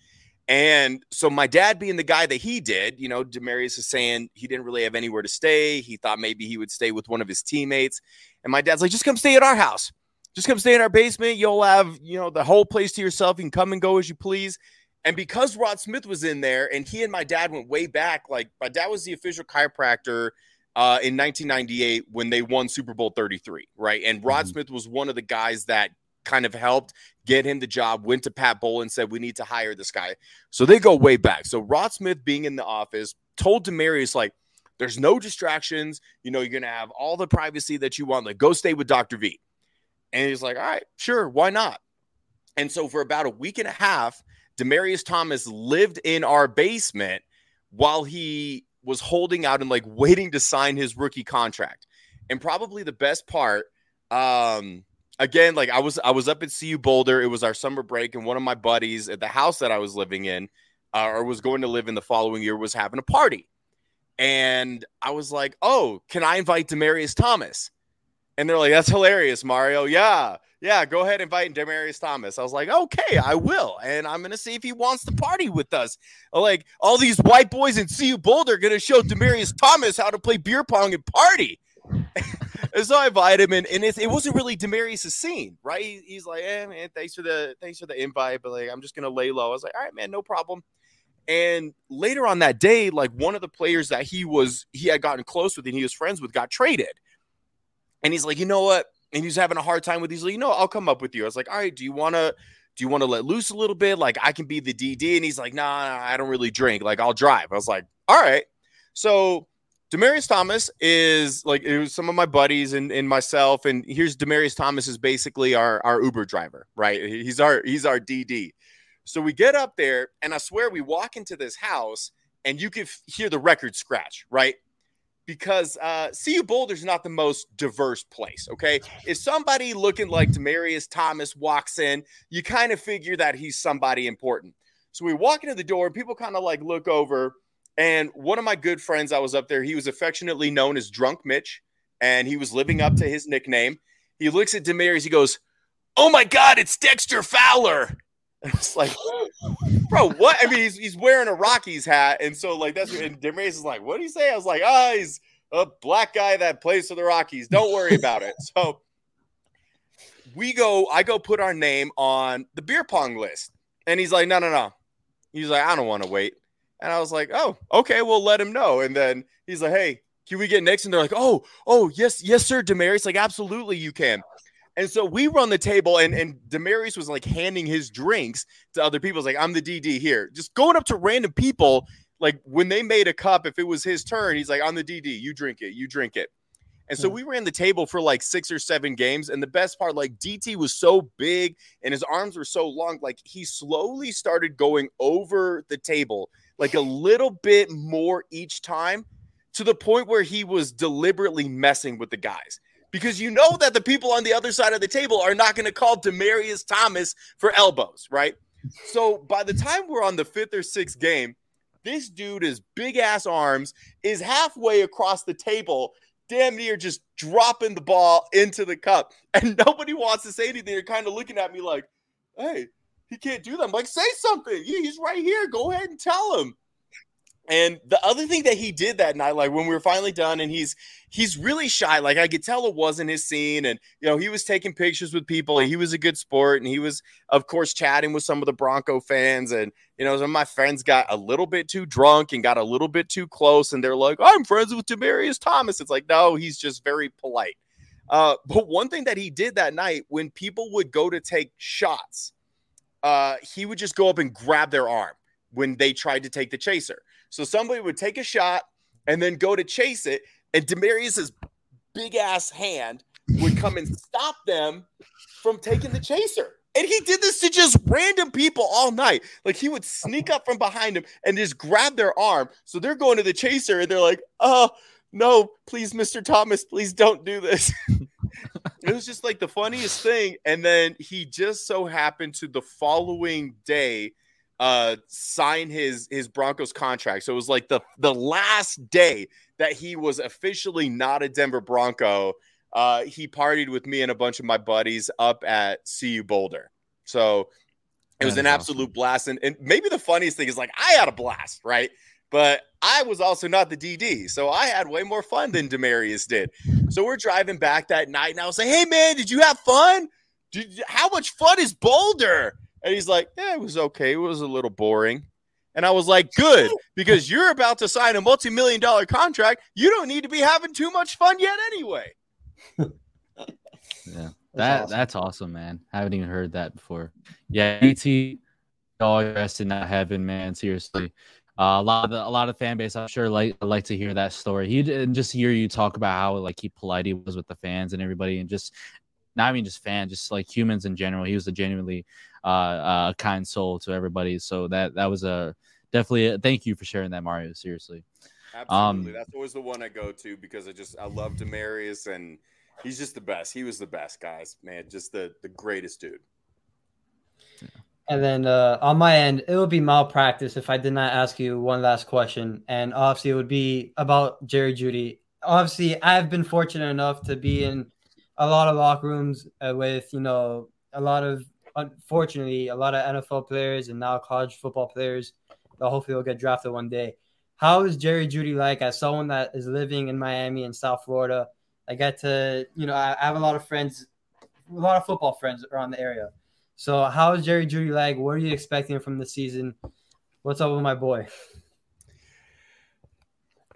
And so my dad being the guy that he did, you know, Demaryius is saying he didn't really have anywhere to stay. He thought maybe he would stay with one of his teammates. And my dad's like, just come stay at our house. Just come stay in our basement. You'll have, you know, the whole place to yourself. You can come and go as you please. And because Rod Smith was in there and he and my dad went way back, like my dad was the official chiropractor uh, in 1998 when they won Super Bowl 33, right? And Rod mm-hmm. Smith was one of the guys that kind of helped get him the job, went to Pat Bowlen, said, We need to hire this guy. So they go way back. So Rod Smith being in the office told Demaryius, like, there's no distractions. You know, you're going to have all the privacy that you want. Like, go stay with Dr. V. And he's like, All right, sure. Why not? And so for about a week and a half, Demaryius Thomas lived in our basement while he was holding out and like waiting to sign his rookie contract. And probably the best part, um, again, like I was I was up at CU Boulder. It was our summer break, and one of my buddies at the house that I was living in, uh, or was going to live in the following year, was having a party. And I was like, "Oh, can I invite Demaryius Thomas?" And they're like, "That's hilarious, Mario. Yeah, yeah, go ahead and invite Demaryius Thomas. I was like, okay, I will. And I'm going to see if he wants to party with us. Like, all these white boys in CU Boulder going to show Demaryius Thomas how to play beer pong and party. (laughs) and so I invited him, and, and it, it wasn't really Demaryius' scene, right? He, he's like, eh, man, thanks for the thanks for the invite, but like, I'm just gonna lay low. I was like, all right, man, no problem. And later on that day, like one of the players that he was he had gotten close with and he was friends with got traded, and he's like, you know what? And he's having a hard time with these. You know, I'll come up with you. I was like, all right, do you want to? Do you want to let loose a little bit? Like I can be the DD, and he's like, nah, nah, I don't really drink. Like I'll drive. I was like, all right. So Demaryius Thomas is like it was some of my buddies and, and myself, and here's Demaryius Thomas is basically our our Uber driver, right? He's our he's our DD. So we get up there, and I swear we walk into this house, and you can hear the record scratch, right? Because uh, CU Boulder's not the most diverse place. Okay, if somebody looking like Demaryius Thomas walks in, you kind of figure that he's somebody important. So we walk into the door, people kind of like look over. And one of my good friends, I was up there. He was affectionately known as Drunk Mitch, and he was living up to his nickname. He looks at Demaryius. He goes, "Oh my God, it's Dexter Fowler." (laughs) It's like, bro, what? I mean, he's, he's wearing a Rockies hat, and so like that's and Demaryius is like, "What do you say?" I was like, "Ah, oh, he's a black guy that plays for the Rockies. Don't worry about it." So we go, I go put our name on the beer pong list, and he's like, "No, no, no." He's like, "I don't want to wait," and I was like, "Oh, okay, we'll let him know." And then he's like, "Hey, can we get Nixon?" They're like, "Oh, oh, yes, yes, sir, Demaryius. Like, absolutely, you can." And so we run the table, and and Demaryius was like handing his drinks to other people. It's like, I'm the DD here, just going up to random people. Like when they made a cup, if it was his turn, he's like, I'm the DD. You drink it. You drink it. And so hmm. we ran the table for like six or seven games. And the best part, like DT was so big and his arms were so long, like he slowly started going over the table, like a little bit more each time to the point where he was deliberately messing with the guys because you know that the people on the other side of the table are not going to call Demaryius Thomas for elbows, right? So by the time we're on the fifth or sixth game, this dude is big ass arms, is halfway across the table, damn near just dropping the ball into the cup. And (laughs) nobody wants to say anything. They're kind of looking at me like, hey, he can't do that. I'm like, say something. He's right here. Go ahead and tell him. And the other thing that he did that night, like when we were finally done, and he's he's really shy. Like I could tell it wasn't his scene, and you know he was taking pictures with people. he was a good sport, and he was, of course, chatting with some of the Bronco fans. And you know, some of my friends got a little bit too drunk and got a little bit too close, and they're like, "I'm friends with Demaryius Thomas." It's like, no, he's just very polite. Uh, but one thing that he did that night, when people would go to take shots, uh, he would just go up and grab their arm when they tried to take the chaser. So somebody would take a shot and then go to chase it, and Demaryius's big ass hand would come and stop them from taking the chaser. And he did this to just random people all night. Like he would sneak up from behind him and just grab their arm. So they're going to the chaser and they're like, oh, no, please, Mr. Thomas, please don't do this. (laughs) it was just like the funniest thing. And then he just so happened to the following day uh sign his his Broncos contract. So it was like the the last day that he was officially not a Denver Bronco. Uh he partied with me and a bunch of my buddies up at CU Boulder. So it was an absolute awesome. blast. And, and maybe the funniest thing is like I had a blast, right? But I was also not the DD. So I had way more fun than Demaryius did. So we're driving back that night and I was like, hey man, did you have fun? Did, how much fun is Boulder? And he's like, Yeah, it was okay. It was a little boring. And I was like, Good, (laughs) because you're about to sign a multi million dollar contract. You don't need to be having too much fun yet anyway. yeah. That awesome. that's awesome, man. I haven't even heard that before. Yeah, ET, all your rest in that heaven, man. Seriously, uh, a lot of the, a lot of fan base, I'm sure, like like to hear that story. He and just hear you talk about how like he polite he was with the fans and everybody, and just not even just fans, just like humans in general. He was a genuinely uh, uh, kind soul to everybody. So that that was a definitely a, thank you for sharing that, Mario. Seriously. Absolutely, um, that's always the one I go to because I just I love Demaryius and he's just the best. He was the best, guys. Man, just the the greatest dude. And then uh, on my end, it would be malpractice if I did not ask you one last question. And obviously, it would be about Jerry Jeudy. Obviously, I've been fortunate enough to be in a lot of locker rooms uh, with you know a lot of unfortunately a lot of NFL players and now college football players that hopefully will get drafted one day. How is Jerry Jeudy like as someone that is living in Miami and South Florida? I get to you know I, I have a lot of friends, a lot of football friends around the area. So how is Jerry Jeudy like? What are you expecting from the season? What's up with my boy?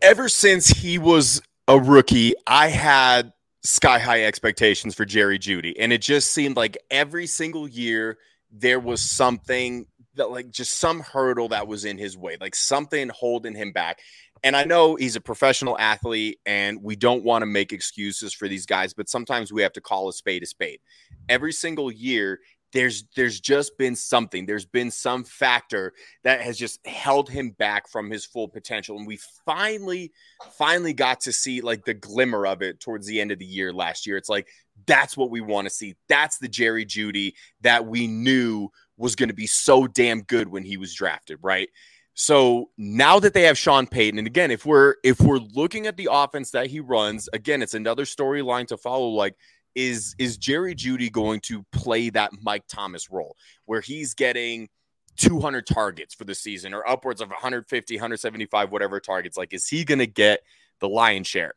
Ever since he was a rookie, I had sky high expectations for Jerry Jeudy. And it just seemed like every single year there was something that, like, just some hurdle that was in his way, like something holding him back. And I know he's a professional athlete and we don't want to make excuses for these guys, but sometimes we have to call a spade a spade. Every single year, there's there's just been something. There's been some factor that has just held him back from his full potential. And we finally finally got to see like the glimmer of it towards the end of the year last year. It's like that's what we want to see. That's the Jerry Jeudy that we knew was going to be so damn good when he was drafted right? So now that they have Sean Payton, and again, if we're if we're looking at the offense that he runs, again, it's another storyline to follow. Like is is Jerry Jeudy going to play that Mike Thomas role where he's getting 200 targets for the season or upwards of 150, 175, whatever targets? Like, is he going to get the lion's share?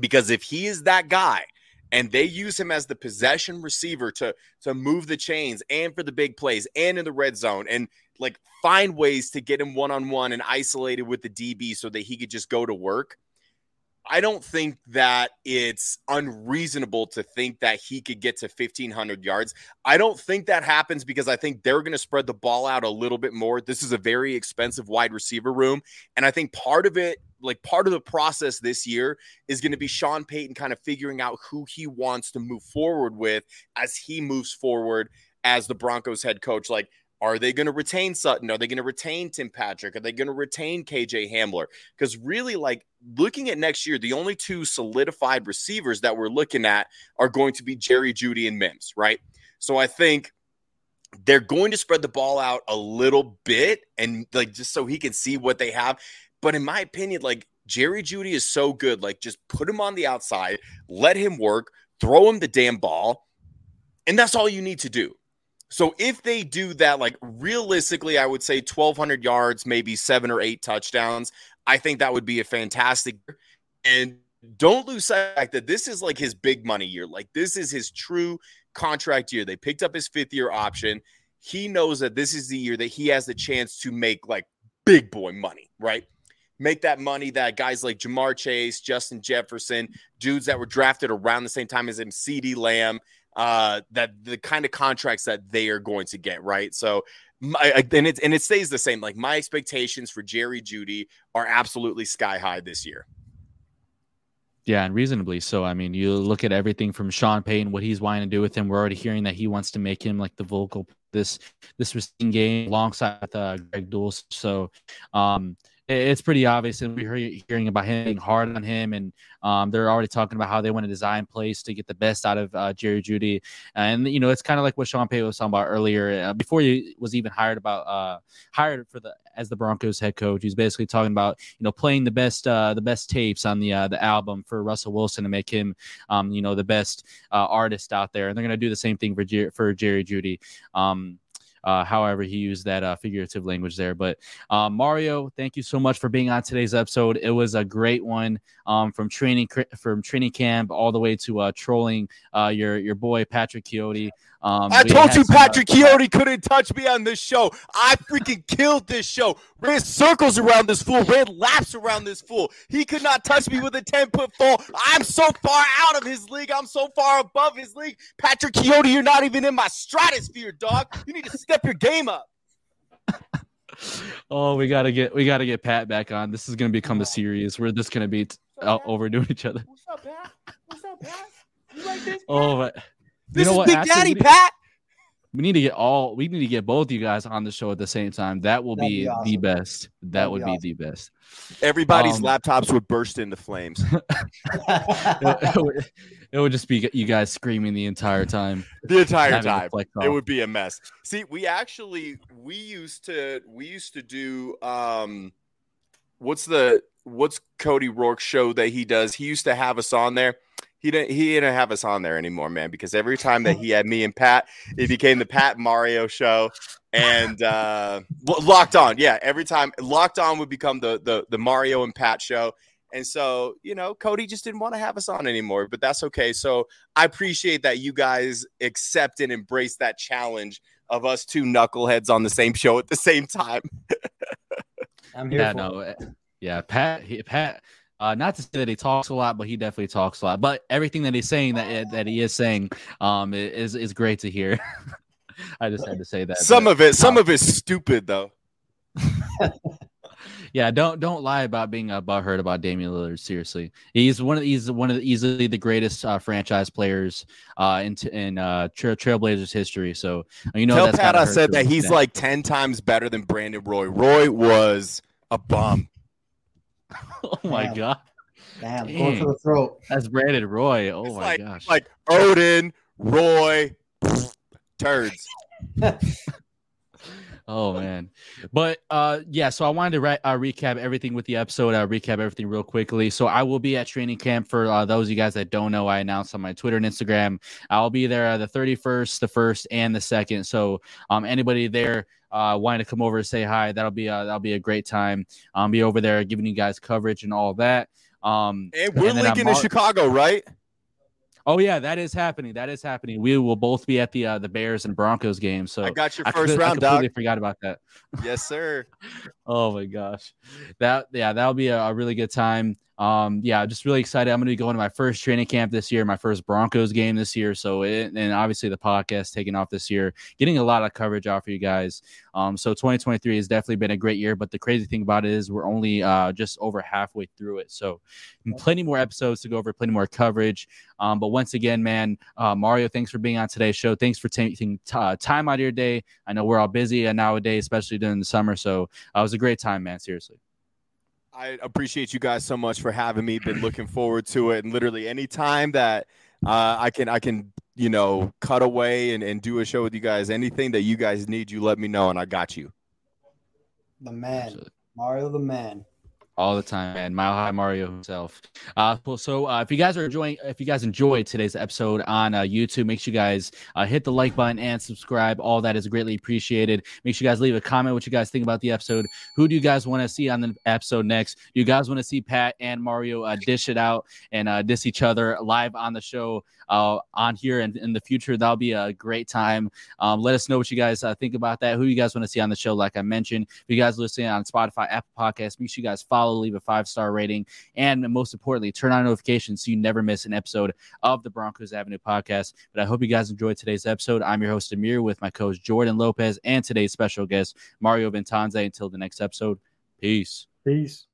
Because if he is that guy and they use him as the possession receiver to to move the chains and for the big plays and in the red zone and like find ways to get him one on one and isolated with the DB so that he could just go to work. I don't think that it's unreasonable to think that he could get to 1500 yards. I don't think that happens because I think they're going to spread the ball out a little bit more. This is a very expensive wide receiver room. And I think part of it, like part of the process this year, is going to be Sean Payton kind of figuring out who he wants to move forward with as he moves forward as the Broncos head coach. Like, are they going to retain Sutton? Are they going to retain Tim Patrick? Are they going to retain KJ Hamler? Because really, like looking at next year, the only two solidified receivers that we're looking at are going to be Jerry Jeudy and Mims, right? So I think they're going to spread the ball out a little bit and like just so he can see what they have. But in my opinion, like Jerry Jeudy is so good. Like just put him on the outside, let him work, throw him the damn ball. And that's all you need to do. So if they do that, like realistically, I would say 1,200 yards, maybe seven or eight touchdowns. I think that would be a fantastic. And don't lose sight that this is like his big money year. Like this is his true contract year. They picked up his fifth year option. He knows that this is the year that he has the chance to make like big boy money, right? Make that money that guys like Ja'Marr Chase, Justin Jefferson, dudes that were drafted around the same time as him, CeeDee Lamb, uh, that the kind of contracts that they are going to get, right? So, my, and it and it stays the same. Like my expectations for Jerry Jeudy are absolutely sky high this year. Yeah, and reasonably so. I mean, you look at everything from Sean Payton, what he's wanting to do with him. We're already hearing that he wants to make him like the vocal this this receiving game alongside uh, Greg Dulcich. So, um, it's pretty obvious, and we're hearing about him being hard on him, and um, they're already talking about how they want to design plays to get the best out of uh, Jerry Jeudy, and you know it's kind of like what Sean Payton was talking about earlier uh, before he was even hired about uh, hired for the as the Broncos head coach. He's basically talking about you know playing the best uh, the best tapes on the uh, the album for Russell Wilson to make him um, you know the best uh, artist out there, and they're gonna do the same thing for for Jerry Jeudy. Um, uh, however he used that uh, figurative language there. But uh, Mario, thank you so much for being on today's episode. It was a great one um, from training from training camp all the way to uh, trolling uh, your your boy Patrick Chiotti. Um, I told you Patrick uh, Chiotti couldn't touch me on this show. I freaking killed this show. Ran circles around this fool. Ran laps around this fool. He could not touch me with a 10 foot fall. I'm so far out of his league. I'm so far above his league. Patrick Chiotti, you're not even in my stratosphere, dog. You need to step your game up. oh, we gotta get we gotta get Pat back on. This is gonna become a series. We're just gonna be uh, overdoing each other. What's up, Pat? What's up, Pat? You like this? Pat? Oh, but this you know is Big Daddy we need, Pat. We need to get all. We need to get both you guys on the show at the same time. That will be, be awesome. the best. That That'd would be, awesome. be, the best. Everybody's um, laptops would burst into flames. it, (laughs) would, it, would, just be you guys screaming the entire time. (laughs) The entire time. It would be a mess. See, we actually we used to we used to do um what's the what's Cody Roark's show that he does? He used to have us on there he didn't he didn't have us on there anymore, man, because every time that he (laughs) had me and Pat, it became the Pat Mario show and uh locked on. Yeah, every time locked on would become the the the Mario and Pat show. And so, you know, Cody just didn't want to have us on anymore, but that's okay. So I appreciate that you guys accept and embrace that challenge of us two knuckleheads on the same show at the same time. (laughs) I'm here. Yeah, no, it. Eh, yeah, Pat. He, Pat uh, not to say that he talks a lot, but he definitely talks a lot. But everything that he's saying that that he is saying um, is is great to hear. (laughs) I just had to say that. Some but, of it, some uh, of it's stupid though. (laughs) yeah, don't don't lie about being uh, butthurt about Damian Lillard. Seriously, he's one of he's one of the, easily the greatest uh, franchise players uh, in in uh, Trail, Trailblazers history. So you know, tell Pat I said that he's like ten times better than Brandon Roy. Roy was a bum. (laughs) oh my Damn. god. Damn, Dang. going for the throat. That's Brandon Roy. Oh it's my like, gosh. Like Oden, Roy, (laughs) turds. (laughs) Oh man, but uh, yeah. So I wanted to re- uh, recap everything with the episode. Uh, recap everything real quickly. So I will be at training camp for uh, those of you guys that don't know. I announced on my Twitter and Instagram. I'll be there uh, the thirty first, the first, and the second. So um, anybody there uh, wanting to come over to say hi, that'll be uh, that'll be a great time. i'll be over there giving you guys coverage and all that. Um, And we're and linking I'm to all- Chicago, right? Oh yeah, that is happening. That is happening. We will both be at the uh, the Bears and Broncos game. So I got your I first I round, completely dog. forgot about that. Yes, sir. (laughs) Oh my gosh, that yeah, that'll be a, a really good time. Um, yeah, just really excited. I'm going to be going to my first training camp this year, my first Broncos game this year. So, it, and obviously the podcast taking off this year, getting a lot of coverage out for you guys. Um, so 2023 has definitely been a great year. But the crazy thing about it is we're only uh, just over halfway through it. So, plenty more episodes to go over, plenty more coverage. Um, but once again, man, uh, Mario, thanks for being on today's show. Thanks for taking t- uh, time out of your day. I know we're all busy nowadays, especially during the summer. So, uh, it was a great time, man. Seriously. I appreciate you guys so much for having me. Been looking forward to it, and literally any time that uh, I can, I can, you know, cut away and, and do a show with you guys. Anything that you guys need, you let me know, and I got you. The man, Mario, the man. All the time, man. Mile High Mario himself. Uh, well, so uh, if you guys are enjoying, if you guys enjoyed today's episode on uh, YouTube, make sure you guys uh, hit the like button and subscribe. All that is greatly appreciated. Make sure you guys leave a comment what you guys think about the episode. Who do you guys want to see on the episode next? Do you guys want to see Pat and Mario uh, dish it out and uh, diss each other live on the show uh, on here and in the future? That'll be a great time. Um, let us know what you guys uh, think about that. Who you guys want to see on the show? Like I mentioned, if you guys listening on Spotify, Apple Podcasts, make sure you guys follow, leave a five star rating, and most importantly, turn on notifications so you never miss an episode of the Broncos Avenue podcast. But I hope you guys enjoyed today's episode. I'm your host Amir with my coach Jordan Lopez and today's special guest Mario Ventanze. Until the next episode, peace. Peace.